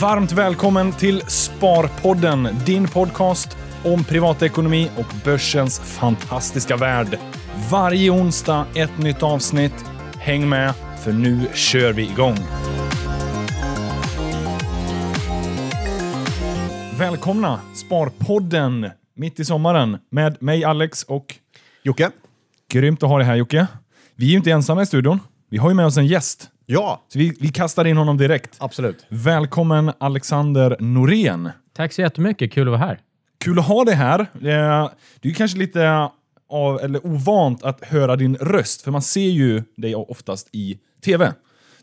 Varmt välkommen till Sparpodden, din podcast om privatekonomi och börsens fantastiska värld. Varje onsdag ett nytt avsnitt. Häng med, för nu kör vi igång. Välkomna Sparpodden mitt i sommaren med mig Alex och Jocke? grymt att ha dig här Jocke. Vi är ju inte ensamma i studion. Vi har ju med oss en gäst. Ja, Så vi, vi kastar in honom direkt. absolut. Välkommen Alexander Norén. Tack så jättemycket, kul att vara här. Kul att ha dig här. Eh, Det är ju kanske lite av, eller ovant att höra din röst, för man ser ju dig oftast i TV.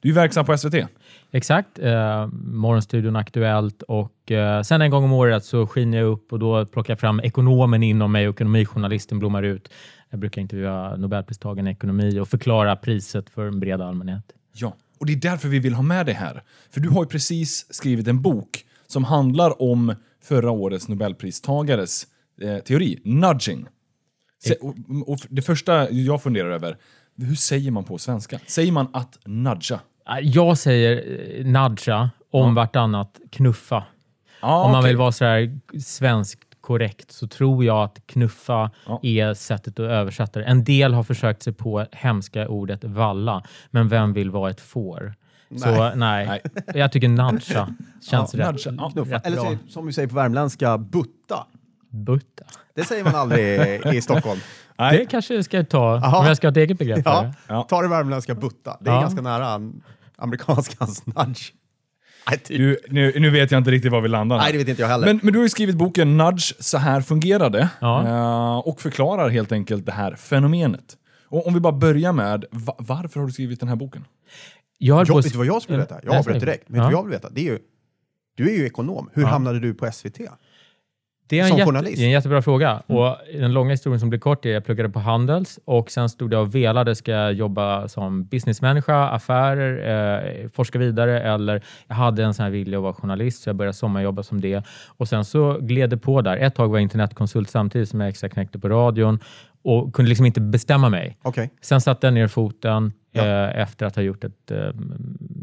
Du är verksam på SVT. Exakt, eh, Morgonstudion Aktuellt och eh, sen en gång om året så skiner jag upp och då plockar jag fram ekonomen inom mig och ekonomijournalisten blommar ut. Jag brukar intervjua Nobelpristagaren i ekonomi och förklara priset för en bred allmänhet. Ja, och det är därför vi vill ha med dig här. För du har ju precis skrivit en bok som handlar om förra årets Nobelpristagares eh, teori, nudging. Se, och, och det första jag funderar över, hur säger man på svenska? Säger man att nudga? Eh, Jag säger eh, nudga om vartannat knuffa. Ah, om man okej. vill vara så här svenskt korrekt så tror jag att knuffa Ja. är sättet att översätta det. En del har försökt sig på hemska ordet valla, men vem vill vara ett får? Så nej, Nej. jag tycker nudga känns Ja, rätt, nudga, ja. Rätt Eller bra. som vi säger på värmländska, butta. Butta. Det säger man aldrig i Stockholm. Nej. Det kanske jag ska ta, Aha. om jag ska ha ett eget begrepp Ja. Ja. ta det värmländska butta. Det är ganska nära an- amerikanskans nudge. Nej, typ. Du, nu, nu vet jag inte riktigt var vi landar. här. Nej, det vet inte jag heller. Men, men du har ju skrivit boken Nudge, så här fungerar det. Ja. Eh, och förklarar helt enkelt det här fenomenet. Och om vi bara börjar med, va- varför har du skrivit den här boken? Jag jag, på vet du vad jag skulle veta? Jag avbröt direkt. Vet du Ja. vad jag vill veta? Det är ju, du är ju ekonom. Hur Ja. hamnade du på SVT? Det är en, som journalist? det är en jättebra fråga. Och den långa historien som blir kort är att jag pluggade på Handels och sen stod jag och velade. Ska jag jobba som businessmänniska, affärer, eh, forska vidare eller jag hade en sån här vilja att vara journalist så jag började sommarjobba som det. Och sen så gled det på där. Ett tag var jag internetkonsult samtidigt som jag extra knäckte på radion och kunde liksom inte bestämma mig. Okej. Sen satte jag ner foten Ja. eh, efter att ha gjort ett, eh,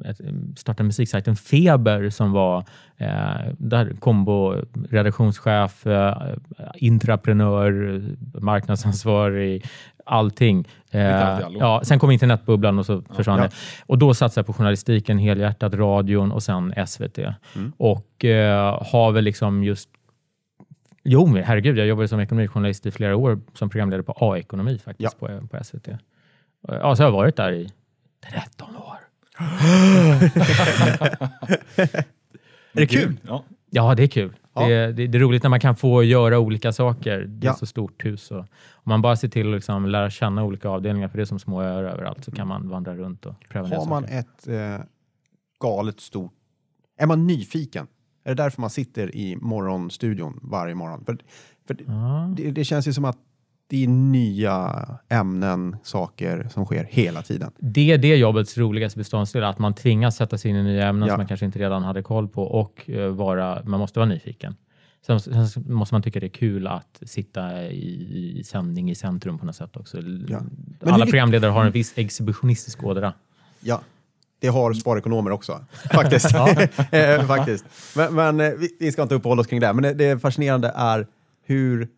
ett, startat musiksajten Feber som var eh, där kombo redaktionschef, eh, intraprenör, marknadsansvarig, allting. Eh, ja, sen kom internetbubblan och så försvann Ja. det. Och då satsade jag på journalistiken helhjärtat, radion och sen SVT. Mm. Och eh, har väl liksom just Jo, herregud, jag jobbade som ekonomijournalist i flera år som programledare på A-ekonomi faktiskt på, på SVT. Ja, så har jag varit där i 13 år. Är det kul? Ja. Ja, det är kul. Ja. Det, är, det, det är roligt när man kan få göra olika saker. Det är Ja. så stort hus. Och, om man bara ser till att liksom lära känna olika avdelningar, för det är som små öar överallt, så kan man vandra runt och pröva Har man saker. ett eh, galet stort... Är man nyfiken? Är det därför man sitter i morgonstudion varje morgon? För, för Ja. det, det känns ju som att det är nya ämnen, saker som sker hela tiden. Det är det jobbets roligaste beståndsdel, att man tvingas sätta sig in i nya ämnen Ja. som man kanske inte redan hade koll på och eh, vara, man måste vara nyfiken. Sen, sen måste man tycka det är kul att sitta i, i sändning i centrum på något sätt också. Ja. Men Alla programledare har en viss exhibitionistisk ådra. Ja, det har sparekonomer också, faktiskt. Eh, faktiskt. Men, men eh, vi, ska inte uppehålla oss kring det. Men det, det fascinerande är hur,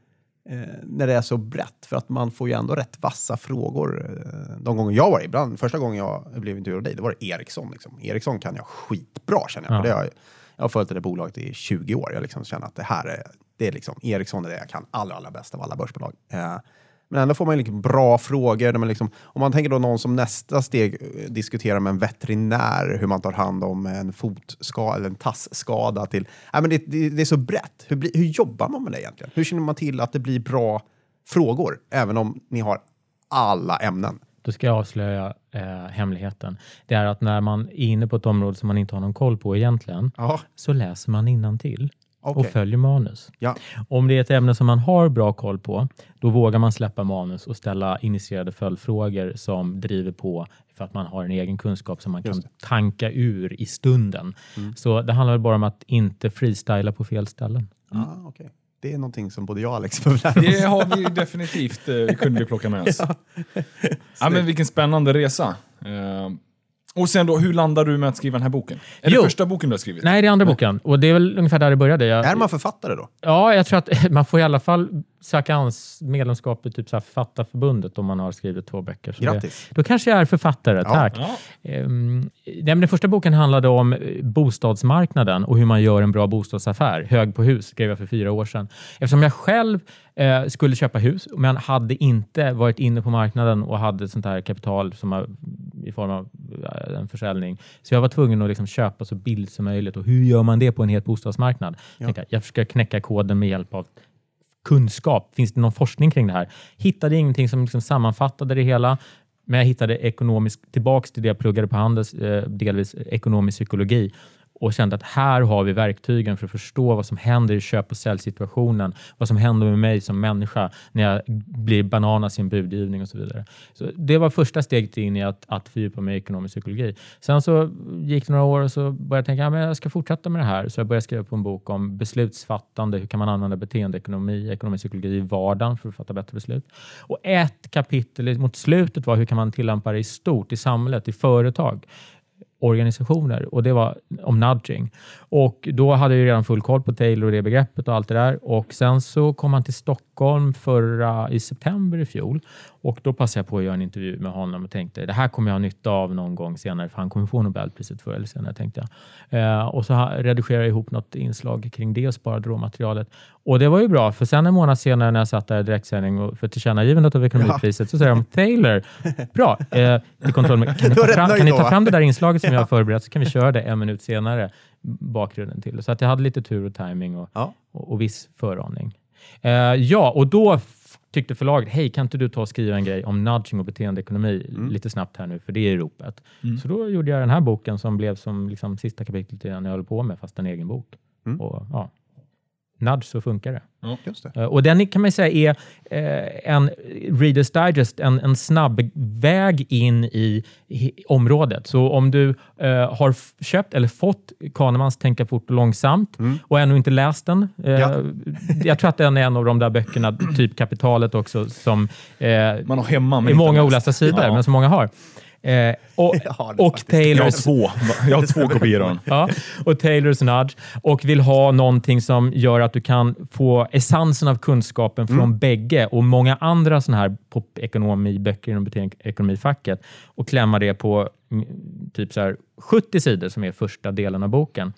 när det är så brett, för att man får ju ändå rätt vassa frågor. Eh, de gånger jag var ibland, första gången jag blev intervjuad av dig, det var det Ericsson. Liksom. Ericsson kan jag skitbra känner jag. Ja. Det har, jag- jag har följt det där bolaget i 20 år. Jag liksom känner att det här är, det är liksom, Ericsson är det jag kan allra, allra bäst av alla börsbolag. Eh, men ändå får man liksom bra frågor. Där man liksom, om man tänker då någon som nästa steg eh, diskuterar med en veterinär hur man tar hand om en fotskada eller en tassskada till... Nej, men det, det, det är så brett. Hur, blir- hur jobbar man med det egentligen? Hur känner man till att det blir bra frågor även om ni har alla ämnen? Då ska jag avslöja eh, hemligheten. Det är att när man är inne på ett område som man inte har någon koll på egentligen, Ja, så läser man till och okej. följer manus. Ja. Om det är ett ämne som man har bra koll på, då vågar man släppa manus och ställa initierade följdfrågor som driver på för att man har en egen kunskap som man kan tanka ur i stunden. Mm. Så det handlar väl bara om att inte freestyla på fel ställen. Ah, okej. Det är någonting som både jag och Alex behöver lära oss. Det har vi definitivt eh, kunde vi plocka med oss. ja. men vilken spännande resa. Eh, Och sen då, hur landar du med att skriva den här boken? Är Jo. det första boken du har skrivit? Nej, det är andra boken. Och det är väl ungefär där det började. Jag, Är man författare då? Ja, jag tror att man får i alla fall söka ans medlemskap i typ så här Författarförbundet om man har skrivit två böcker. Så Grattis. Det, då kanske jag är författare, Ja. tack. Ja. Ehm, den första boken handlade om eh, bostadsmarknaden och hur man gör en bra bostadsaffär. Hög på hus skrev jag för fyra år sedan. Eftersom jag själv eh, skulle köpa hus men hade inte varit inne på marknaden och hade sånt här kapital som har, i form av eh, en försäljning. Så jag var tvungen att liksom köpa så billigt som möjligt. Och hur gör man det på en het bostadsmarknad? Tänkte Jag, jag ska knäcka koden med hjälp av kunskap. Finns det någon forskning kring det här? Hittade ingenting som liksom sammanfattade det hela. Men jag hittade ekonomisk, tillbaks till det jag pluggade på Handels, eh, delvis ekonomisk psykologi och kände att här har vi verktygen för att förstå vad som händer i köp och säljsituationen, vad som händer med mig som människa när jag blir bananas i en budgivning och så vidare. Så det var första steget in i att, att fördjupa mig i ekonomisk psykologi. Sen så gick det några år och så började jag tänka att ja, jag ska fortsätta med det här. Så jag började skriva på en bok om beslutsfattande, hur kan man använda beteendeekonomi, ekonomisk psykologi i vardagen för att fatta bättre beslut. Och ett kapitel mot slutet var hur kan man tillämpa det i stort, i samhället, i företag organisationer och det var om nudging. Och då hade jag ju redan full koll på Taylor och det begreppet och allt det där. Och sen så kom han till Stockholm förra, i september i fjol och då passade jag på att göra en intervju med honom och tänkte det här kommer jag ha nytta av någon gång senare för han kommer få Nobelpriset förr eller senare tänkte jag. Eh, och så redigerade jag ihop något inslag kring det och sparade råmaterialet. Och det var ju bra för sen en månad senare när jag satt där i direktsändning och för tillkännagivandet av ekonomipriset så säger de Taylor, bra, eh, till kontroll, kan ni ta fram, kan ni ta fram det där inslaget som jag har förberett så kan vi köra det en minut senare, bakgrunden till det. Så att jag hade lite tur och timing och, Ja. och, och viss föraning. Eh, ja, och då tyckte förlaget, hej kan inte du ta och skriva en grej om nudging och beteendeekonomi Mm. lite snabbt här nu, för det är i ropet. Så då gjorde jag den här boken som blev som liksom, sista kapitlet i den jag höll på med, fast en egen bok. Mm. Och, ja, nudge så funkar det. Just det. Eh, Och den kan man säga är eh, en Reader's Digest, en, en snabb väg in i, området. Så om du eh, har köpt eller fått Kahnemans Tänka fort och långsamt och ännu inte läst den. Ja. Jag tror att den är en av de där böckerna, typ Kapitalet också, som Man har hemma, men är många läst. olästa sidor, Ja. men som många har. Eh, och, Ja, och faktiskt- Jag har Taylors två. Jag har två kopior av den. Ja, och Taylors nudge och vill ha någonting som gör att du kan få essensen av kunskapen från bägge och många andra sådana här popekonomiböcker inom beteendeekonomifacket och klämma det på mm, typ så här 70 sidor som är första delen av boken.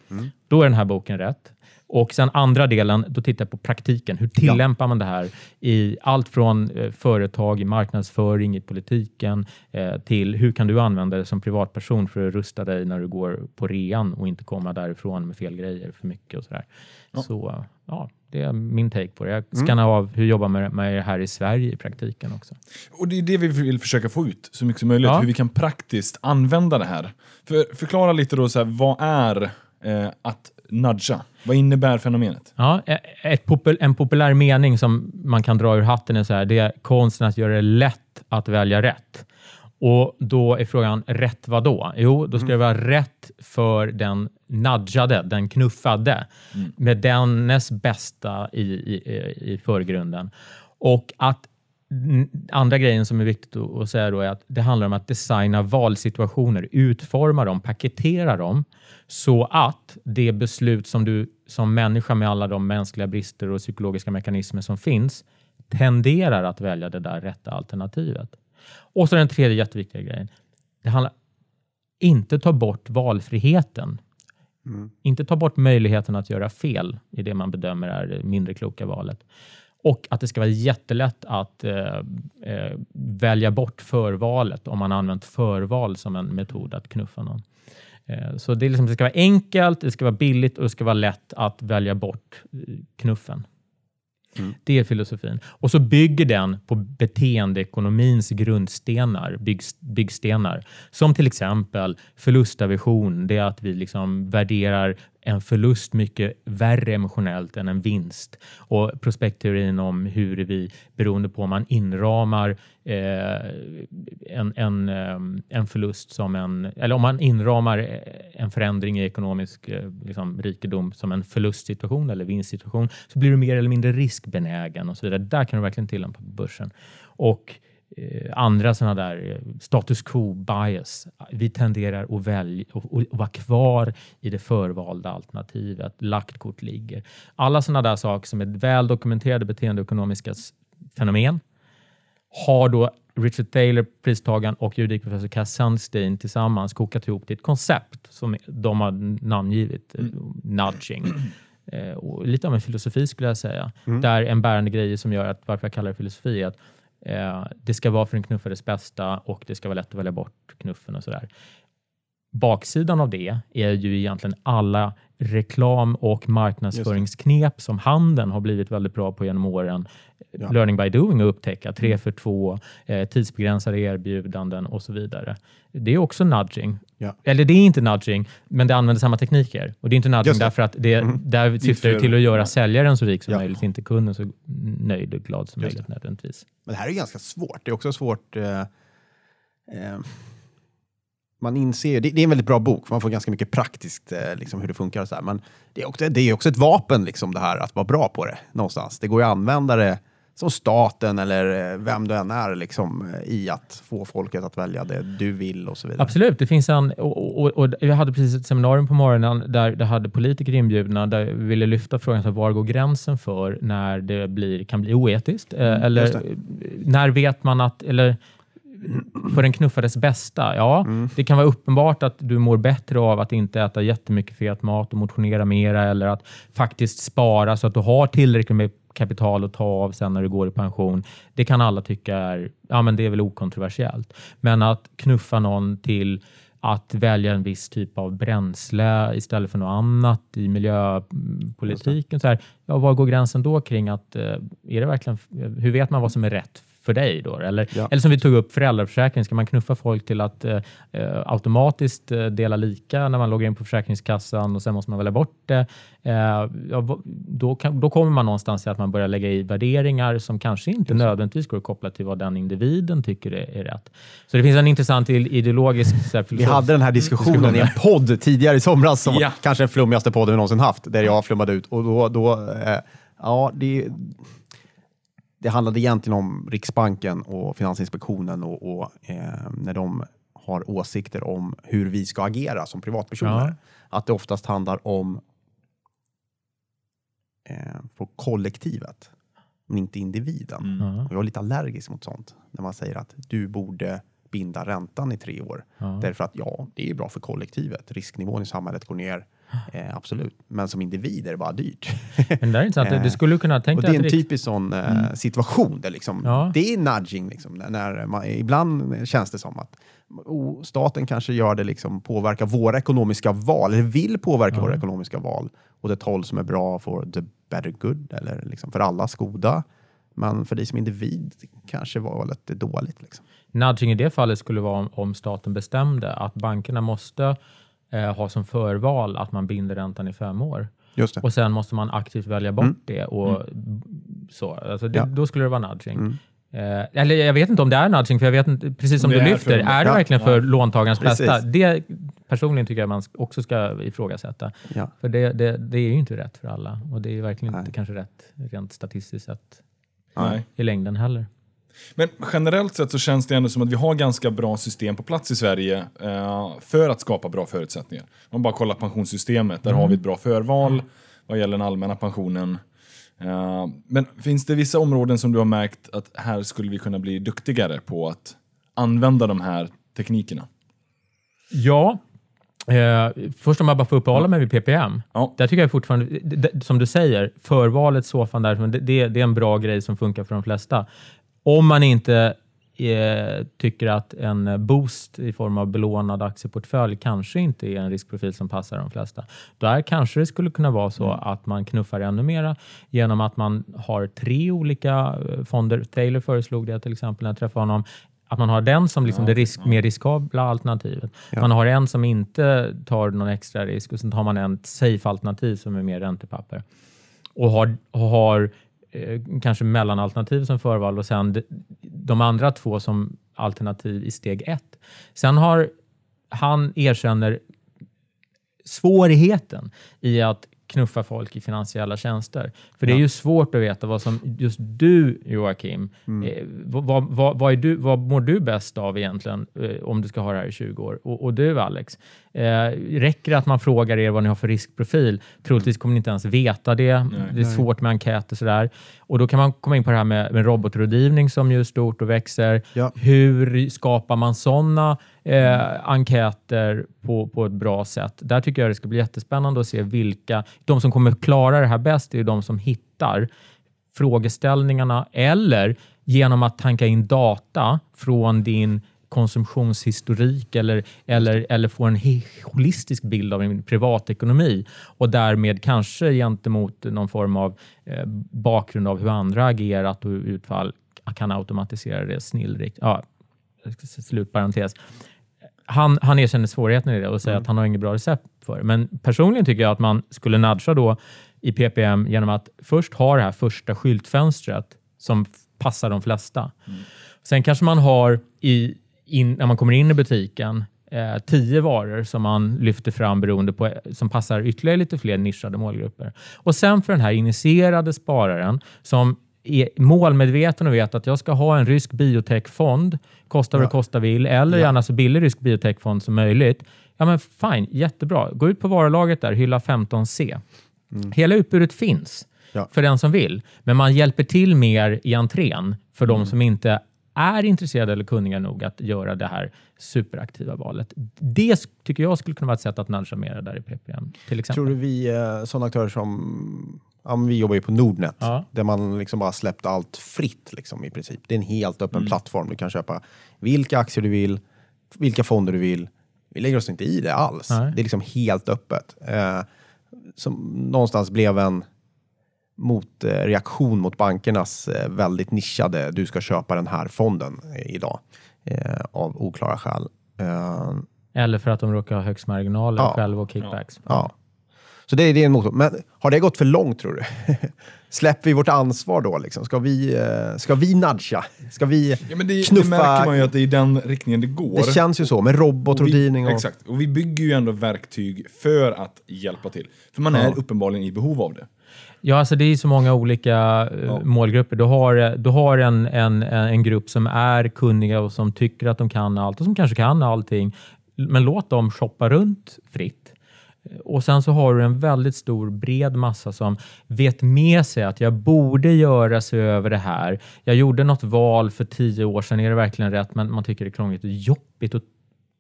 Då är den här boken rätt. Och sen andra delen, då tittar jag på praktiken. Hur tillämpar man det här i allt från eh, företag, i marknadsföring, i politiken eh, till hur kan du använda det som privatperson för att rusta dig när du går på rean och inte komma därifrån med fel grejer för mycket och sådär. Så ja, det är min take på det. Jag skannar av hur jobbar med, med det här i Sverige i praktiken också. Och det är det vi vill försöka få ut så mycket som möjligt, Ja. hur vi kan praktiskt använda det här. För, förklara lite då, så här, vad är eh, att nudga? Vad innebär fenomenet? Ja, ett popul en populär mening som man kan dra ur hatten är så här, det är konsten att göra det lätt att välja rätt. Och då är frågan, rätt vad då? Jo, då ska det vara rätt för den nudgade, den knuffade, med dennes bästa i, i, i förgrunden. Och att Mm, andra grejen som är viktigt att att säga då är att det handlar om att designa valsituationer, utforma dem, paketera dem så att det beslut som du som människa med alla de mänskliga brister och psykologiska mekanismer som finns tenderar att välja det där rätta alternativet. Och så den tredje jätteviktiga grejen. Det handlar inte ta bort valfriheten. Inte ta bort möjligheten att göra fel i det man bedömer är det mindre kloka valet. Och att det ska vara jättelätt att eh, eh, välja bort förvalet om man använt förval som en metod att knuffa någon. Eh, så det, är liksom, det ska vara enkelt, det ska vara billigt och det ska vara lätt att välja bort eh, knuffen. Det är filosofin. Och så bygger den på beteendeekonomins grundstenar, bygg, byggstenar. Som till exempel förlustaversion. Det är att vi liksom värderar en förlust mycket värre emotionellt än en vinst. Och prospektteorin om hur vi, beroende på om man inramar eh, en, en, eh, en förlust som en, eller om man inramar eh, en förändring i ekonomisk eh, liksom, rikedom som en förlustsituation eller vinstsituation så blir du mer eller mindre riskbenägen och så vidare. Där kan du verkligen tillämpa på börsen. Och eh, andra sådana där eh, status quo bias. Vi tenderar att välja och, vara kvar i det förvalda alternativet. Lagt kort ligger. Alla sådana där saker som är väl dokumenterade beteendeekonomiska fenomen har då Richard Thaler, pristagaren, och juridikprofessor Cass Sunstein tillsammans kokat ihop till ett koncept som de har namngivit, mm. nudging. Eh, lite av en filosofi skulle jag säga. Mm. Där en bärande grej som gör att varför jag kallar det filosofi är att eh, det ska vara för den knuffades bästa och det ska vara lätt att välja bort knuffen och sådär. Baksidan av det är ju egentligen alla reklam och marknadsföringsknep som handeln har blivit väldigt bra på genom åren. Ja. Learning by doing och upptäcka, tre mm. för två, eh, tidsbegränsade erbjudanden och så vidare. Det är också nudging. Ja. Eller det är inte nudging, men det använder samma tekniker. Och det är inte nudging därför att det, mm. där syftar det till att göra säljaren så rik som ja. möjligt, inte kunden så nöjd och glad som Just möjligt nödvändigtvis. Men det här är ganska svårt. Det är också svårt eh, eh man inser, det, det, är en väldigt bra bok, för man får ganska mycket praktiskt eh, liksom, hur det funkar. Och så här. Men det är, också, det är också ett vapen, liksom, det här att vara bra på det någonstans. Det går ju att använda det som staten eller eh, vem du än är liksom, eh, i att få folket att välja det du vill och så vidare. Absolut, det finns en, och, och, och jag hade precis ett seminarium på morgonen där det hade politiker inbjudna där vi ville lyfta frågan så var går gränsen för när det blir, kan bli oetiskt? Mm, eller när vet man att, eller för den knuffades bästa? Ja, mm. det kan vara uppenbart att du mår bättre av att inte äta jättemycket fet mat och motionera mera eller att faktiskt spara så att du har tillräckligt med kapital att ta av sen när du går i pension. Det kan alla tycka är, ja, men det är väl okontroversiellt. Men att knuffa någon till att välja en viss typ av bränsle istället för något annat i miljöpolitiken. Så här, ja, var går gränsen då kring att, eh, är det verkligen, hur vet man vad som är rätt för dig. Då, eller, ja. eller som vi tog upp, föräldraförsäkring. Ska man knuffa folk till att eh, eh, automatiskt eh, dela lika när man loggar in på Försäkringskassan och sen måste man välja bort det? Eh, då, kan, då kommer man någonstans till att man börjar lägga i värderingar som kanske inte nödvändigtvis går att koppla till vad den individen tycker är, är rätt. Så det finns en intressant ideologisk... Här, vi hade den här diskussionen i en podd tidigare i somras som ja. kanske den flummigaste podden vi någonsin haft, där jag flummade ut. Och då, då eh, ja, det det handlade egentligen om Riksbanken och Finansinspektionen och, och eh, när de har åsikter om hur vi ska agera som privatpersoner. Ja. Att det oftast handlar om eh, för kollektivet, men inte individen. Mm. Och jag är lite allergisk mot sånt. När man säger att du borde binda räntan i tre år. Ja. Därför att ja, det är bra för kollektivet. Risknivån i samhället går ner. Eh, absolut. Men som individ är det bara dyrt. Men det är intressant. Du skulle kunna tänka och det är en typisk sån eh, mm. situation. Där liksom, ja. Det är nudging. Liksom, när man, ibland känns det som att oh, staten kanske gör det, liksom, påverkar våra ekonomiska val, eller vill påverka ja. våra ekonomiska val åt ett håll som är bra för the better good, eller liksom för allas goda. Men för dig som individ kanske valet är dåligt. Liksom. Nudging i det fallet skulle vara om, staten bestämde att bankerna måste eh, ha som förval att man binder räntan i fem år. Och sen måste man aktivt välja bort mm. det. Och mm. så. Alltså det, ja. Då skulle det vara nudging. Mm. Eh, eller jag vet inte om det är nudging, för jag vet inte, precis som det du lyfter, för, är det ja, verkligen för ja. låntagarens bästa? Det personligen tycker jag man också ska ifrågasätta. Ja. För det, det, det, är ju inte rätt för alla och det är verkligen Nej. inte kanske rätt rent statistiskt sett Nej. i längden heller. Men generellt sett så känns det ändå som att vi har ganska bra system på plats i Sverige eh, för att skapa bra förutsättningar. Om man bara kollar pensionssystemet, där mm. har vi ett bra förval vad gäller den allmänna pensionen. Eh, men finns det vissa områden som du har märkt att här skulle vi kunna bli duktigare på att använda de här teknikerna? Ja, Eh, först om jag bara får uppehålla mig vid PPM. Ja. Där tycker jag fortfarande, det, som du säger, förvalet, sofan där, det, det, är en bra grej som funkar för de flesta. Om man inte eh, tycker att en boost i form av belånad aktieportfölj kanske inte är en riskprofil som passar de flesta. Där kanske det skulle kunna vara så mm. att man knuffar ännu mera genom att man har tre olika eh, fonder. Taylor föreslog det till exempel när jag träffade honom. Att man har den som liksom ja, det risk, mer riskabla alternativet. Ja. Man har en som inte tar någon extra risk och sen har man en safe alternativ som är mer räntepapper. Och har, har eh, kanske mellanalternativ som förval och sen de, de andra två som alternativ i steg ett. Sen har han erkänner svårigheten i att knuffa folk i finansiella tjänster. För det är ju svårt att veta vad som just du, Joakim, eh, vad, vad, vad, är du, vad mår du bäst av egentligen eh, om du ska ha det här i 20 år? Och, och du, Alex, eh, räcker det att man frågar er vad ni har för riskprofil? Troligtvis kommer ni inte ens veta det. det är svårt med enkäter sådär. Och då kan man komma in på det här med, med robotrådgivning som ju är stort och växer. Ja. Hur skapar man sådana eh, enkäter på, på ett bra sätt? Där tycker jag det ska bli jättespännande att se vilka, de som kommer klara det här bäst är ju de som hittar frågeställningarna eller genom att tanka in data från din konsumtionshistorik eller, eller, eller få en holistisk bild av en privatekonomi och därmed kanske gentemot någon form av eh, bakgrund av hur andra agerat och utfall kan automatisera det snillrikt. Ja, slutparentes. Han, han erkänner svårigheten i det och säger att han har inget bra recept för det. Men personligen tycker jag att man skulle nudga då i PPM genom att först ha det här första skyltfönstret som passar de flesta. Sen kanske man har, i, in, när man kommer in i butiken, eh, tio varor som man lyfter fram beroende på, som passar ytterligare lite fler nischade målgrupper. Och sen för den här initierade spararen som är målmedveten och vet att jag ska ha en rysk biotechfond, kosta vad det kosta vill, eller gärna så billig rysk biotechfond som möjligt. Ja men fine, jättebra. Gå ut på varulagret där, hylla 15C. Hela utbudet finns Ja. för den som vill, men man hjälper till mer i entrén för de som inte är intresserade eller kunniga nog att göra det här superaktiva valet. Det tycker jag skulle kunna vara ett sätt att nudga mer där i PPM. Till exempel. Tror du vi, eh, sådana aktörer som, ja, vi jobbar ju på Nordnet, Ja. där man liksom bara släppt allt fritt liksom, i princip. Det är en helt öppen Mm. plattform. Du kan köpa vilka aktier du vill, vilka fonder du vill. Vi lägger oss inte i det alls. Nej. Det är liksom helt öppet. Eh, som någonstans blev en mot, eh, reaktion mot bankernas eh, väldigt nischade, du ska köpa den här fonden idag, eh, av oklara skäl. Eller för att de råkar ha högst marginaler Ja. själva och kickbacks. Ja. Så det, det är en motor. Men har det gått för långt tror du? Släpper vi vårt ansvar då? Liksom? Ska, vi, ska vi nudga? Ska vi Ja, men det, det knuffa? märker man ju att det är i den riktningen det går. Det känns ju så med Och robotrådgivning. Och, exakt. Och vi bygger ju ändå verktyg för att hjälpa till. För man är uppenbarligen i behov av det. Ja, alltså det är så många olika eh, Ja. målgrupper. Du har, du har en, en, en grupp som är kunniga och som tycker att de kan allt och som kanske kan allting. Men låt dem shoppa runt fritt. Och sen så har du en väldigt stor bred massa som vet med sig att jag borde göra sig över det här. Jag gjorde något val för tio år sedan, är det verkligen rätt? Men man tycker det är krångligt och jobbigt och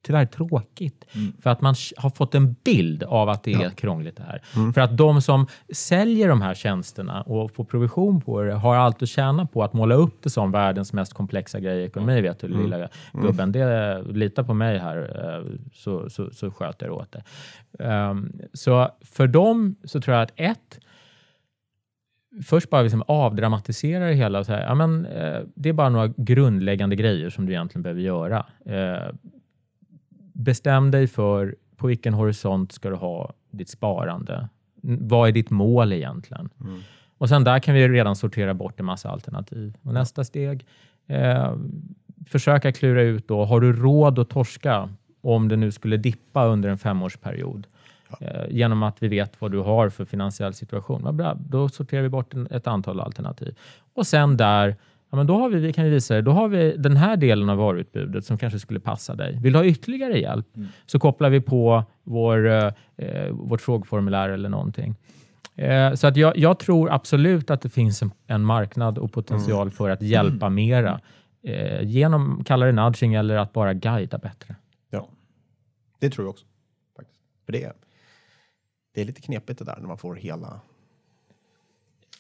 tyvärr tråkigt. För att man har fått en bild av att det är krångligt det här. För att de som säljer de här tjänsterna och får provision på det har allt att tjäna på att måla upp det som världens mest komplexa grej i ekonomi. Vet du, lilla gubben. Det, lita på mig här eh, så, så, så sköter jag åt det. Ehm, så för dem så tror jag att ett, först bara liksom avdramatisera det hela. Och så här, ja, men, eh, det är bara några grundläggande grejer som du egentligen behöver göra. Eh, bestäm dig för på vilken horisont ska du ha ditt sparande. Vad är ditt mål egentligen? Och sen där kan vi redan sortera bort en massa alternativ. Och nästa steg, eh, försöka klura ut då, har du råd att torska om det nu skulle dippa under en femårsperiod? Eh, genom att vi vet vad du har för finansiell situation. Vad bra, då sorterar vi bort en, ett antal alternativ. Och sen där, ja, men då har vi, vi kan vi visa dig, då har vi den här delen av varuutbudet som kanske skulle passa dig. Vill du ha ytterligare hjälp så kopplar vi på vår, eh, vårt frågeformulär eller någonting. Eh, så att jag, jag tror absolut att det finns en, en marknad och potential för att hjälpa mera. Eh, genom, kalla det nudging eller att bara guida bättre. Ja. Det tror jag också. Faktiskt. För det, är, det är lite knepigt det där när man får hela...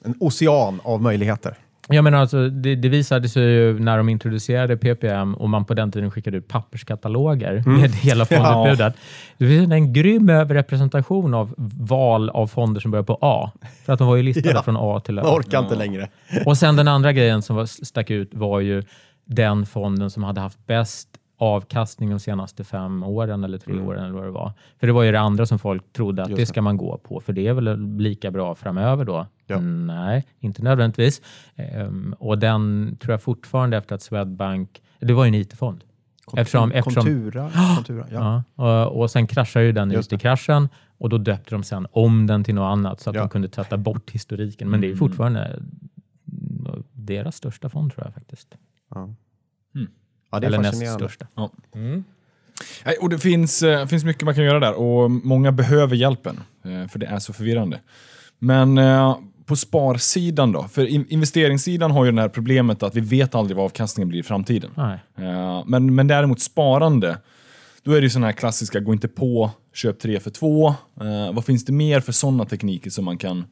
En ocean av möjligheter. Jag menar alltså, det, det visade sig ju när de introducerade PPM och man på den tiden skickade ut papperskataloger med hela fondutbudet. Det finns en grym överrepresentation av val av fonder som börjar på A. För att de var ju listade Ja. från A till Ö. Jag orkar inte längre. Och sen den andra grejen som var, stack ut var ju den fonden som hade haft bäst avkastning de senaste fem åren eller tre åren eller vad det var. För det var ju det andra som folk trodde att Just det ska man gå på, för det är väl lika bra framöver då? Ja. Nej, inte nödvändigtvis. Ehm, och den tror jag fortfarande efter att Swedbank, det var ju en IT-fond. Eftersom- eftersom- Kontura. kontura ja. Ja, och, och sen kraschade ju den ut i kraschen och då döpte de sen om den till något annat så att Ja. de kunde tvätta bort historiken. Men det är Mm. fortfarande mm, deras största fond tror jag faktiskt. Ja. Ja, det är Eller näst största. Ja. Mm. Nej, och det finns, eh, finns mycket man kan göra där och många behöver hjälpen, eh, för det är så förvirrande. Men eh, på sparsidan då? För in- investeringssidan har ju det här problemet att vi vet aldrig vad avkastningen blir i framtiden. Nej. Men, men däremot sparande, då är det ju sådana här klassiska, gå inte på, köp tre för två. Vad finns det mer för sådana tekniker som man kan...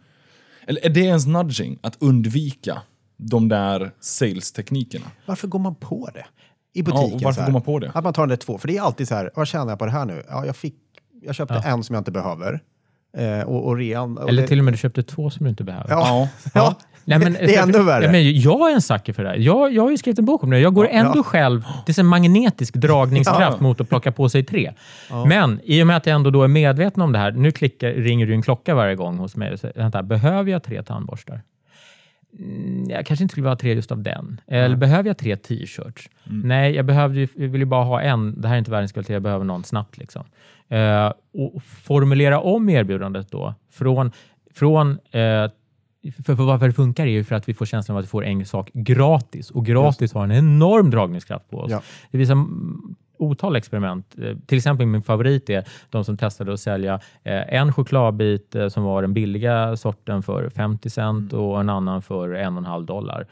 Eller är det ens nudging, att undvika de där sales-teknikerna? Varför går man på det? I Ja, butiken. och varför så här. går man på det? Att man tar den där två. För det är alltid så här, vad tjänar jag på det här nu? Ja, jag, fick, jag köpte en som jag inte behöver. Eh, och, och rean... Och Eller det- till och med du köpte två som du inte behöver. Ja, Ja. ja. Nej, men, det är ännu värre. Ja, men jag är en sucker för det här. Jag, jag har ju skrivit en bok om det. Jag går ändå ja. själv... Det är en magnetisk dragningskraft Ja. mot att plocka på sig tre. Men i och med att jag ändå då är medveten om det här. Nu klickar, ringer det en klocka varje gång hos mig. och säger, Vänta, behöver jag tre tandborstar? Mm, Jag kanske inte skulle vilja ha tre just av den. Eller behöver jag tre t-shirts? Nej, jag, behövde jag vill ju bara ha en. Det här är inte världens kvalitet, jag behöver någon snabbt. Liksom. Eh, och formulera om erbjudandet då från, från eh, för, för varför det funkar är ju för att vi får känslan av att vi får en sak gratis och gratis har en enorm dragningskraft på oss. Ja. Det visar mm, otal experiment. Eh, Till exempel min favorit är de som testade att sälja eh, en chokladbit eh, som var den billiga sorten för 50 cent och en annan för en och en halv dollar.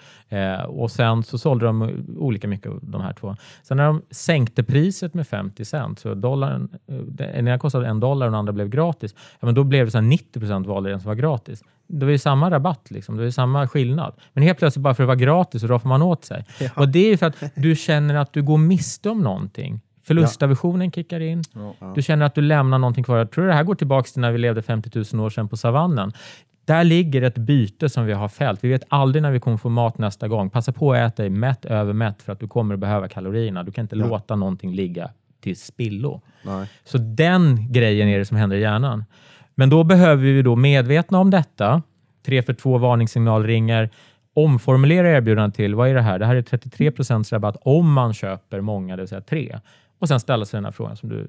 Och sen så sålde de olika mycket av de här två. Sen när de sänkte priset med 50 cent, så dollarn, den ena kostade en dollar och den andra blev gratis, ja, men då blev det så här 90 procent valde den som var gratis. Det var ju samma rabatt, liksom. det var ju samma skillnad. Men helt plötsligt bara för att det var gratis så roffar man åt sig. Och det är ju för att du känner att du går miste om någonting. Förlustaversionen kickar in. Du känner att du lämnar någonting kvar. Jag tror det här går tillbaka till när vi levde 50 000 år sedan på savannen. Där ligger ett byte som vi har fällt. Vi vet aldrig när vi kommer få mat nästa gång. Passa på att äta dig mätt över mätt för att du kommer att behöva kalorierna. Du kan inte låta någonting ligga till spillo. Nej. Så den grejen är det som händer i hjärnan. Men då behöver vi då medvetna om detta. 3 för 2 varningssignalringar. Omformulera erbjudandet till, vad är det här? Det här är 33 procents rabatt om man köper många, det vill säga tre. Och sen ställa sig den här frågan som du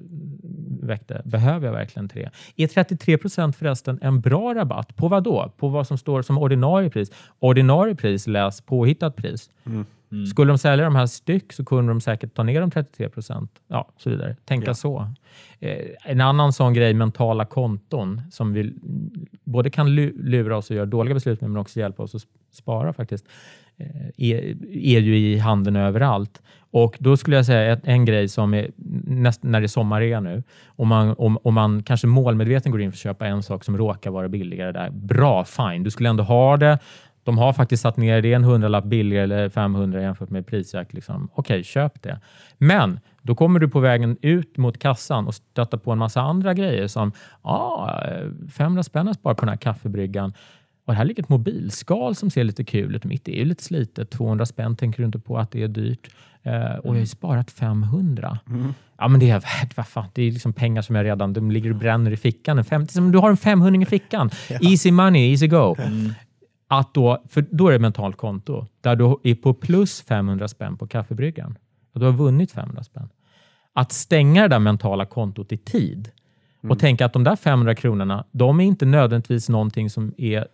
väckte. Behöver jag verkligen tre? Är 33 procent förresten en bra rabatt? På vad då? På vad som står som ordinarie pris? Ordinarie pris, läs påhittat pris. Mm. Skulle de sälja de här styck så kunde de säkert ta ner de 33 procent. Ja, så vidare. Tänka Ja. så. Eh, en annan sån grej, mentala konton, som vi både kan lu- lura oss och göra dåliga beslut med, men också hjälpa oss att spara faktiskt, eh, är, är ju i handeln överallt. Och då skulle jag säga att en grej som är näst, när det är sommarrea nu, om man, om, om man kanske målmedveten går in för att köpa en sak som råkar vara billigare där, bra, fine, du skulle ändå ha det. De har faktiskt satt ner det en hundralapp billigare eller 500 jämfört med prisjakt. Liksom. Okej, köp det. Men då kommer du på vägen ut mot kassan och stöter på en massa andra grejer som ah, 500 spänn spara på den här kaffebryggan. Och här ligger ett mobilskal som ser lite kul ut. Mitt är ju lite slitet. 200 spänn tänker du inte på att det är dyrt. Eh, och jag har ju sparat 500. Ja, men det är värt, vad fan, det är liksom pengar som jag redan, de ligger och bränner i fickan. En 50, som du har en 500 i fickan. Easy money, easy go. Att då, för då är det mentalt konto där du är på plus 500 spänn på kaffebryggan. Och du har vunnit 500 spänn. Att stänga det där mentala kontot i tid och tänka att de där 500 kronorna, de är inte nödvändigtvis någonting som är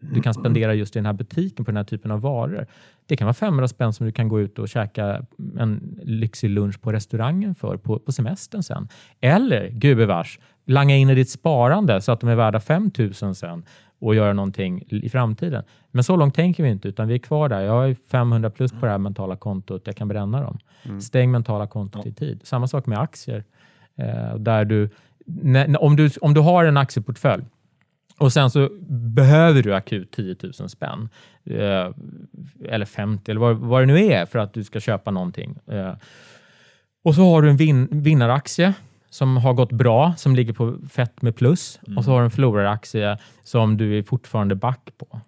du kan spendera just i den här butiken på den här typen av varor. Det kan vara 500 spänn som du kan gå ut och käka en lyxig lunch på restaurangen för på, på semestern sen. Eller, gubevars, langa in i ditt sparande så att de är värda 5 000 sen och göra någonting i framtiden. Men så långt tänker vi inte, utan vi är kvar där. Jag har ju 500 plus på det här mentala kontot, jag kan bränna dem. Stäng mentala kontot i tid. Samma sak med aktier. Eh, där du, när, om, du, om du har en aktieportfölj och sen så behöver du akut 10 000 spänn. Eh, eller 50 eller vad, vad det nu är för att du ska köpa någonting. Eh, och så har du en vin, vinnaraktie som har gått bra, som ligger på fett med plus. Och så har du en förloraraktie som du är fortfarande back på.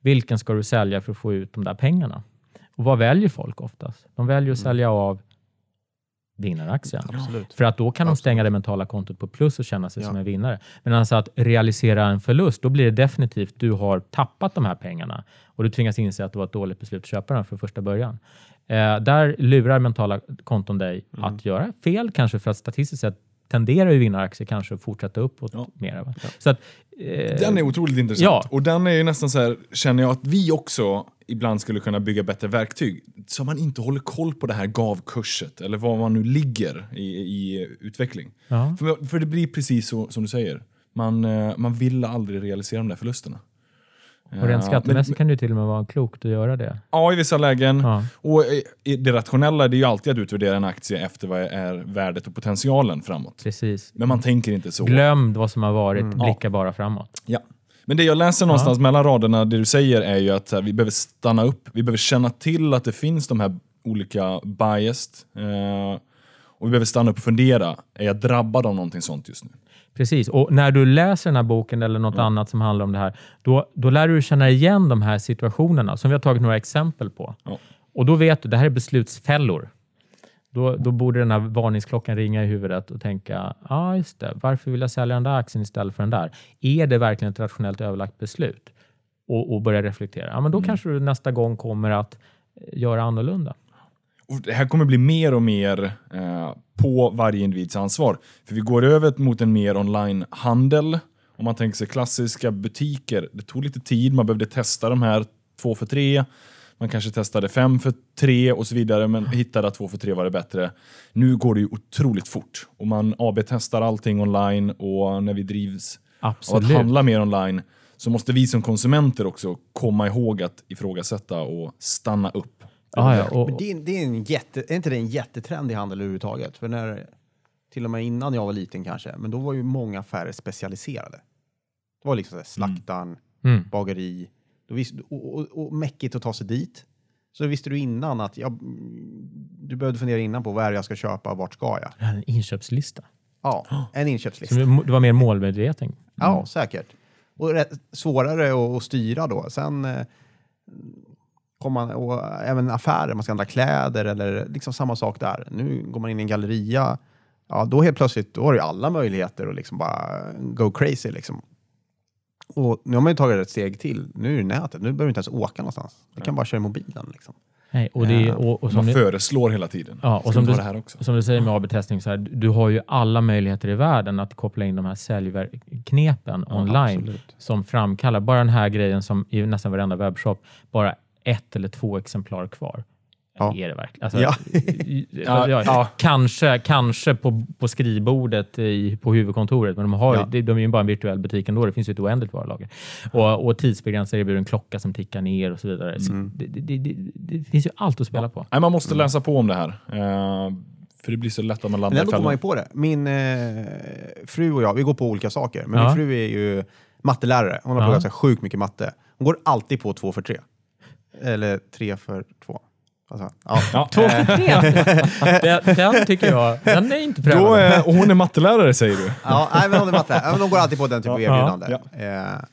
Vilken ska du sälja för att få ut de där pengarna? Och vad väljer folk oftast? De väljer att sälja av vinnaraktien. Absolut. För att då kan de Absolut. stänga det mentala kontot på plus och känna sig Ja. som en vinnare. Men alltså att realisera en förlust, då blir det definitivt du har tappat de här pengarna och du tvingas inse att det var ett dåligt beslut att köpa den från första början. Eh, där lurar mentala konton dig att göra fel, kanske för att statistiskt sett tenderar ju vinnaraktier kanske att fortsätta uppåt Ja. mera. Va? Så att, eh, Den är otroligt intressant. Ja. Och den är ju nästan så här, känner jag att vi också ibland skulle kunna bygga bättre verktyg. Så man inte håller koll på det här gavkurset eller var man nu ligger i, i utveckling. ja. För, för det blir precis så som du säger. Man, eh, man vill aldrig realisera de där förlusterna. Och rent Eh, skattemässigt men- kan det ju till och med vara klokt att göra det. Ja, i vissa lägen. Ja. Och eh, det rationella det är ju alltid att utvärdera en aktie efter vad är värdet och potentialen framåt. Precis. Men man tänker inte så. Glöm vad som har varit, blicka bara framåt. Ja. Men det jag läser någonstans mellan raderna, det du säger är ju att här, vi behöver stanna upp. Vi behöver känna till att det finns de här olika biased. Eh, och vi behöver stanna upp och fundera. Är jag drabbad av någonting sånt just nu? Precis, och när du läser den här boken eller något annat som handlar om det här, då, då lär du känna igen de här situationerna som vi har tagit några exempel på. Ja. Och då vet du, det här är beslutsfällor. Då, då borde den här varningsklockan ringa i huvudet och tänka, ja ah, just det, varför vill jag sälja den där aktien istället för den där? Är det verkligen ett rationellt överlagt beslut? Och, och börja reflektera. Ja, men då kanske du nästa gång kommer att eh, göra annorlunda. Och det här kommer bli mer och mer eh, på varje individs ansvar. För vi går över mot en mer onlinehandel. Om man tänker sig klassiska butiker. Det tog lite tid, man behövde testa de här två för tre. Man kanske testade fem för tre och så vidare, men hittade att två för tre var det bättre. Nu går det ju otroligt fort och man AB-testar allting online och när vi drivs av att Absolut. handla mer online så måste vi som konsumenter också komma ihåg att ifrågasätta och stanna upp. Ja, ja, och, Men det, är, det är, en jätte, är inte det en jättetrend i handel överhuvudtaget? För när, till och med innan jag var liten kanske, men då var ju många affärer specialiserade. Det var liksom så här slaktaren, mm. bageri, då visste, och, och, och mäckigt att ta sig dit. Så visste du innan att ja, mm, du behövde fundera innan på vad är det jag ska köpa och vart ska jag? En inköpslista. Ja, en inköpslista. Så du var mer målmedveten. Ja, säkert. Och rätt, svårare att, att styra då. Sen eh, kom man, och även affärer, man ska handla kläder eller liksom samma sak där. Nu går man in i en galleria, ja, då helt plötsligt då har du alla möjligheter att liksom bara go crazy. Liksom. Och nu har man ju tagit ett steg till. Nu är det nätet, nu behöver du inte ens åka någonstans. Du kan bara köra i mobilen. Liksom. Nej, och det, Ja. och, och som Man föreslår hela tiden. Ja, och som du, det här också. som du säger med AB-testning, så här, du har ju alla möjligheter i världen att koppla in de här säljknepen online absolut. som framkallar, bara den här grejen som i nästan varenda webbshop, bara ett eller två exemplar kvar. Ja. Är det verkligen? Alltså, Ja. Ja, ja, ja. Kanske, kanske på, på skrivbordet i, på huvudkontoret, men de, har ju, Ja. de, de är ju bara en virtuell butik ändå. Det finns ju ett oändligt varulager. Och, och tidsbegränsat erbjuder en klocka som tickar ner och så vidare. Så Mm. det, det, det, det finns ju allt att spela på. Nej, man måste läsa på om det här. Eh, för det blir så lätt att man Men landar i man ju fällan. på det. Min eh, fru och jag, vi går på olika saker. Men Ja. min fru är ju mattelärare. Hon har Ja. pluggat så sjukt mycket matte. Hon går alltid på två för tre. Eller tre för två. Alltså, ja. Ja. Två för tre. den, den tycker jag, den är inte prövad. Då är, och hon är mattelärare säger du? Ja, nej, men hon är matte. Ja, men de går alltid på den typen av Ja, erbjudande. Eh,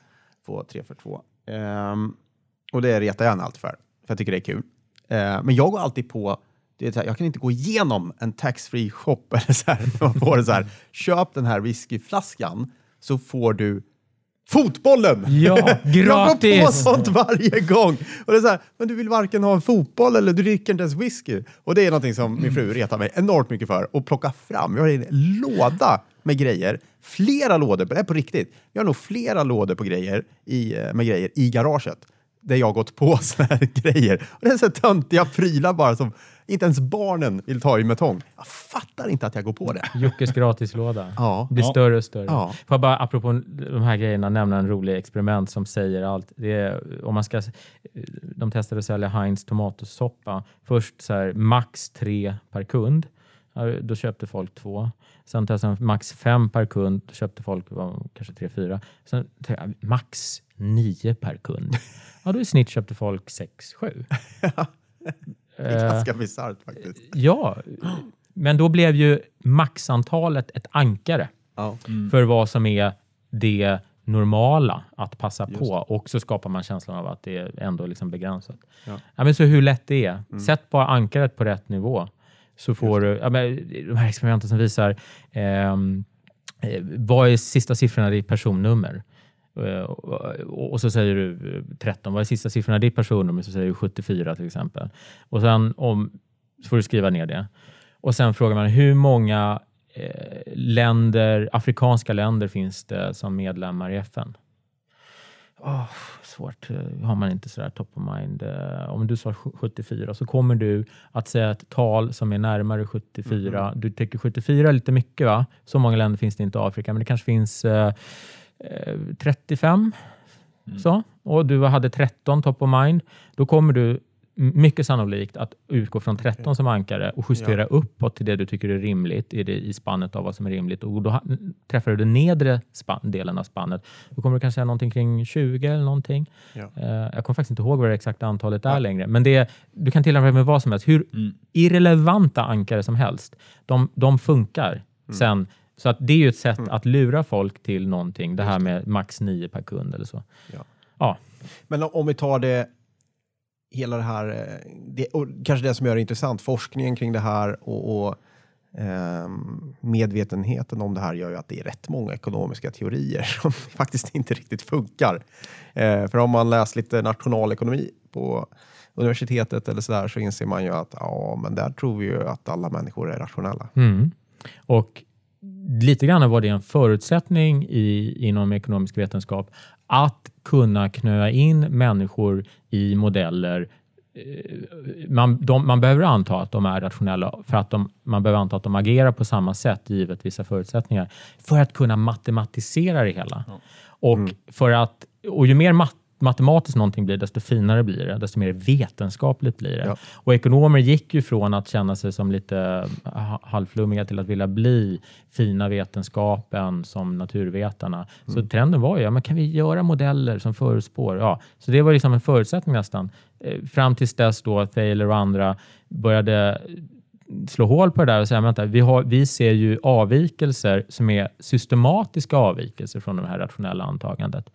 på tre för två. Ehm, och det retar jag henne alltid för. För jag tycker det är kul. Eh, men jag går alltid på här, jag kan inte gå igenom en taxfree shop eller så här, man får det så här, köp den här whiskyflaskan så får du fotbollen! Ja, Jag går på gratis! sånt varje gång! Och det är så här, men du vill varken ha en fotboll eller du dricker inte ens whisky. Och det är någonting som min fru retar mig enormt mycket för. Och plocka fram, vi har en låda med grejer. Flera lådor, det är på riktigt. Vi har nog flera lådor på grejer i, eh, med grejer i garaget. Där jag har gått på såna här grejer. Och det är så töntiga prylar bara som inte ens barnen vill ta i metong. Jag fattar inte att jag går på det. Jockes gratislåda. Ja. blir Ja. större och större. Ja. Får jag bara, apropå de här grejerna, nämna en rolig experiment som säger allt. Det är, om man ska, de testade att sälja Heinz tomatsoppa. Först så här, max tre per kund. Då köpte folk två. Sen testade de max fem per kund. Då köpte folk kanske tre, fyra. Sen max nio per kund. Ja, då i snitt köpte folk sex, sju. Det är ganska bisarrt faktiskt. Ja, men då blev ju maxantalet ett ankare Ja. för vad som är det normala att passa Just på och så skapar man känslan av att det är ändå liksom begränsat. Ja. Ja, men så hur lätt det är. Mm. Sätt bara ankaret på rätt nivå så får du, ja, men, de här experimenten som visar ehm, eh, vad är sista siffrorna i personnummer? Eh, och, så säger du eh, 13, vad är sista siffrorna i ditt personnummer? Så säger du 74 till exempel. Och sen om, så får du skriva ner det. Och sen frågar man hur många eh, länder, afrikanska länder finns det som medlemmar i FN? Åh, svårt, eh, har man inte sådär top of mind. Eh, Om du sa 74 så kommer du att säga ett tal som är närmare 74. Du tycker 74 är lite mycket va? Så många länder finns det inte i Afrika, men det kanske finns eh, eh, 35. Så. Och du hade 13 top of mind. Då kommer du mycket sannolikt att utgå från 13 som ankare och justera uppåt till det du tycker är rimligt i, det, i spannet av vad som är rimligt. Och då träffar du den nedre span, delen av spannet. Då kommer du kanske säga någonting kring 20 eller någonting. Ja. Eh, jag kommer faktiskt inte ihåg vad det exakta antalet är längre. Men det, du kan tillämpa det med vad som helst. Hur irrelevanta ankare som helst. De, de funkar sen. Så att det är ju ett sätt att lura folk till någonting. Det här med max 9 per kund eller så. Ja. Ja. Men om vi tar det, hela det här, eh, det, och kanske det som gör det intressant, forskningen kring det här och, och ehm, medvetenheten om det här gör ju att det är rätt många ekonomiska teorier som faktiskt inte riktigt funkar. Eh, för om man läst lite nationalekonomi på universitetet eller sådär så inser man ju att ja, men där tror vi ju att alla människor är rationella. Mm. Och lite grann var det en förutsättning i, inom ekonomisk vetenskap att kunna knöa in människor i modeller. Eh, Man, de, man behöver anta att de är rationella för att de, man behöver anta att de agerar på samma sätt givet vissa förutsättningar för att kunna matematisera det hela. Och, för att, och ju mer mat, matematiskt någonting blir, desto finare blir det, desto mer vetenskapligt blir det. Ja. Och ekonomer gick ju från att känna sig som lite ha- halvflummiga till att vilja bli fina vetenskapen som naturvetarna. Så trenden var ju, ja, men kan vi göra modeller som förutspår? Ja, så det var liksom en förutsättning nästan. Eh, Fram tills dess då Thaler och andra började slå hål på det där och säga vänta, vi, har, vi ser ju avvikelser som är systematiska avvikelser från det här rationella antagandet.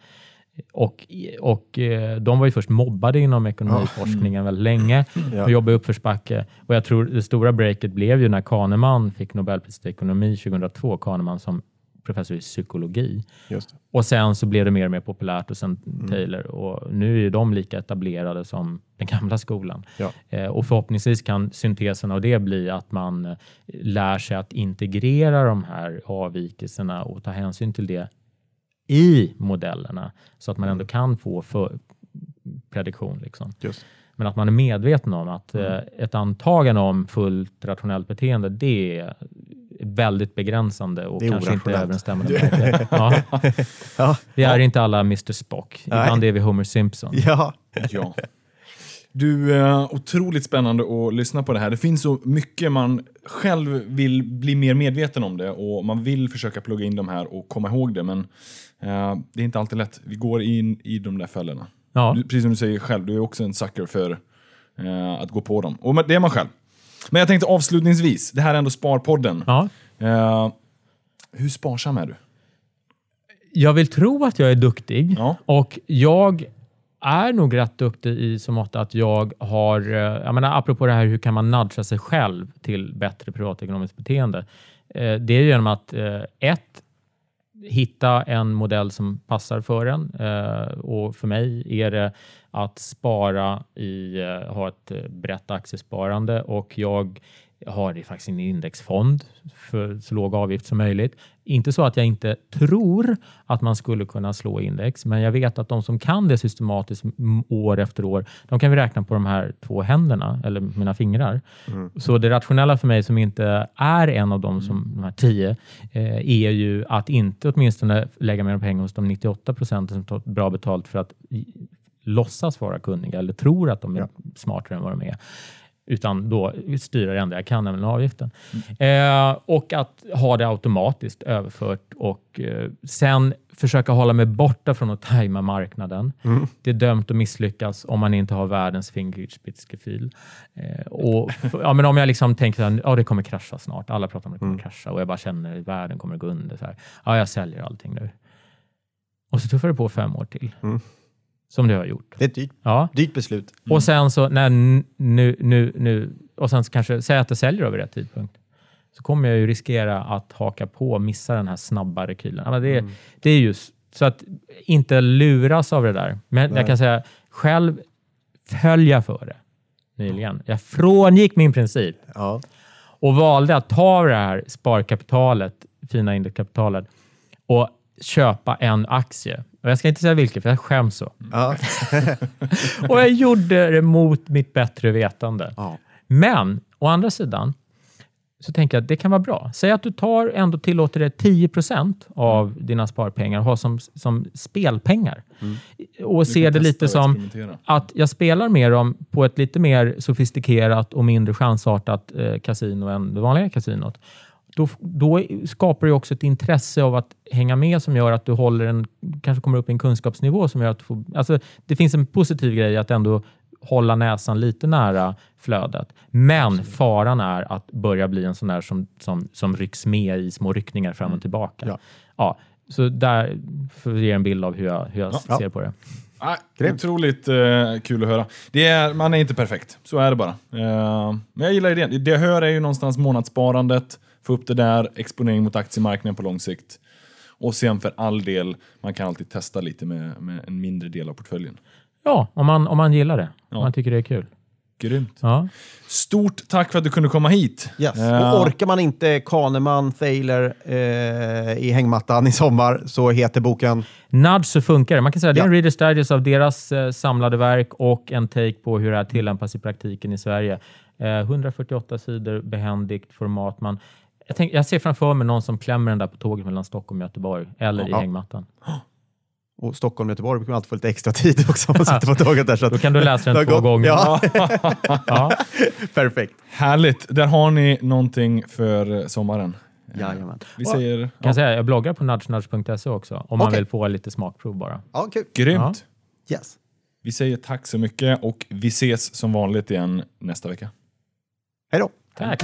Och, och eh, de var ju först mobbade inom ekonomiforskningen väldigt länge och jobbade i uppförsbacke. Och jag tror det stora breaket blev ju när Kahneman fick Nobelpriset i ekonomi 2002, Kahneman som professor i psykologi. Och sen så blev det mer och mer populärt och sen Taylor och nu är ju de lika etablerade som den gamla skolan. Ja. Eh, och förhoppningsvis kan syntesen av det bli att man eh, lär sig att integrera de här avvikelserna och ta hänsyn till det i modellerna så att man ändå kan få för prediktion. Liksom. Just. Men att man är medveten om att eh, ett antagande om fullt rationellt beteende, det är väldigt begränsande och Det är kanske inte överensstämmande med verkligheten. ja. Ja. Vi är inte alla Mr Spock. Nej. Ibland är vi Homer Simpson. Ja. Ja. Du, eh, otroligt spännande att lyssna på det här. Det finns så mycket man själv vill bli mer medveten om det och man vill försöka plugga in de här och komma ihåg det, men eh, det är inte alltid lätt. Vi går in i de där fällorna. Ja. Du, precis som du säger själv, du är också en sucker för eh, att gå på dem. Och det är man själv. Men jag tänkte avslutningsvis, det här är ändå Sparpodden. Ja. Hur sparsam är du? Jag vill tro att jag är duktig Ja. och jag är nog rätt duktig i så mått att jag har, eh, jag menar apropå det här hur kan man nudga sig själv till bättre privatekonomiskt beteende. Eh, det är genom att eh, ett, hitta en modell som passar för en och för mig är det att spara i, ha ett brett aktiesparande och jag har det faktiskt en indexfond för så låg avgift som möjligt. Inte så att jag inte tror att man skulle kunna slå index, men jag vet att de som kan det systematiskt år efter år, de kan vi räkna på de här två händerna, eller mina fingrar. Så det rationella för mig som inte är en av dem, som de här tio, eh, är ju att inte åtminstone lägga mer pengar hos de 98 procenten som tar bra betalt för att låtsas vara kunniga eller tror att de är smartare än vad de är utan då styra det enda jag kan, nämligen avgiften. Eh, och att ha det automatiskt överfört och eh, sen försöka hålla mig borta från att tajma marknaden. Det är dömt att misslyckas om man inte har världens fingerspitzgefühl. Eh, och ja, men om jag liksom tänker att ja, det kommer krascha snart, alla pratar om att det kommer krascha och jag bara känner att världen kommer gå under. Så här. Ja, jag säljer allting nu. Och så tuffar det på fem år till. Mm. Som det har gjort. Det är ett dyrt, Ja. dyrt beslut. Och sen så när nu, nu, nu och sen så kanske säga att det säljer över rätt tidpunkt så kommer jag ju riskera att haka på och missa den här snabba rekylen. Ja, men det, Mm. det är ju s- Så att inte luras av det där. Men Nej. jag kan säga, själv föll jag för det nyligen. Jag frångick min princip Ja. och valde att ta det här sparkapitalet, fina indexkapitalet, och köpa en aktie. Och jag ska inte säga vilken, för jag skäms så. Ja. Och jag gjorde det mot mitt bättre vetande. Ja. Men å andra sidan så tänker jag att det kan vara bra. Säg att du tar ändå tillåter det 10% av dina sparpengar och har som, som spelpengar. Och Du ser det lite och som att jag spelar med dem på ett lite mer sofistikerat och mindre chansartat eh, kasino än det vanliga kasinot. Då, då skapar det också ett intresse av att hänga med som gör att du håller en, kanske kommer upp i en kunskapsnivå som gör att du får, alltså det finns en positiv grej att ändå hålla näsan lite nära flödet. Men faran är att börja bli en sån där som, som, som rycks med i små ryckningar fram och tillbaka. Ja. Ja, så där får jag ge en bild av hur jag, hur jag Ja. ser på det. Ah, Grymt. otroligt eh, kul att höra. Det är, man är inte perfekt, så är det bara. Eh, men jag gillar idén. Det jag hör är ju någonstans månadssparandet, få upp det där, exponering mot aktiemarknaden på lång sikt. Och sen för all del, man kan alltid testa lite med, med en mindre del av portföljen. Ja, om man, om man gillar det. Ja. Om man tycker det är kul. Grymt. Ja. Stort tack för att du kunde komma hit. Yes. Och orkar man inte Kahneman, Thaler eh, i hängmattan i sommar så heter boken... Nudge så funkar det. Man kan säga att det är en Ja. Reader's Digest av deras eh, samlade verk och en take på hur det här tillämpas i praktiken i Sverige. Eh, 148 sidor, behändigt format. Man, jag, tänk, jag ser framför mig någon som klämmer den där på tåget mellan Stockholm och Göteborg eller i Ja. hängmattan. Och Stockholm och Göteborg brukar man alltid få lite extra tid också om man sitter på tåget där. Så att, Då kan du läsa den två gått- gånger. Ja, Ja. perfekt. Härligt. Där har ni någonting för eh, sommaren. Eh, Jajamän. Vi säger Kan ja, jag, säga, jag bloggar på nudgenudge.se också om man Okej. vill få lite smakprov bara. Ja, kul. grymt. Yes. Vi säger tack så mycket och vi ses som vanligt igen nästa vecka. Hej då. Tack!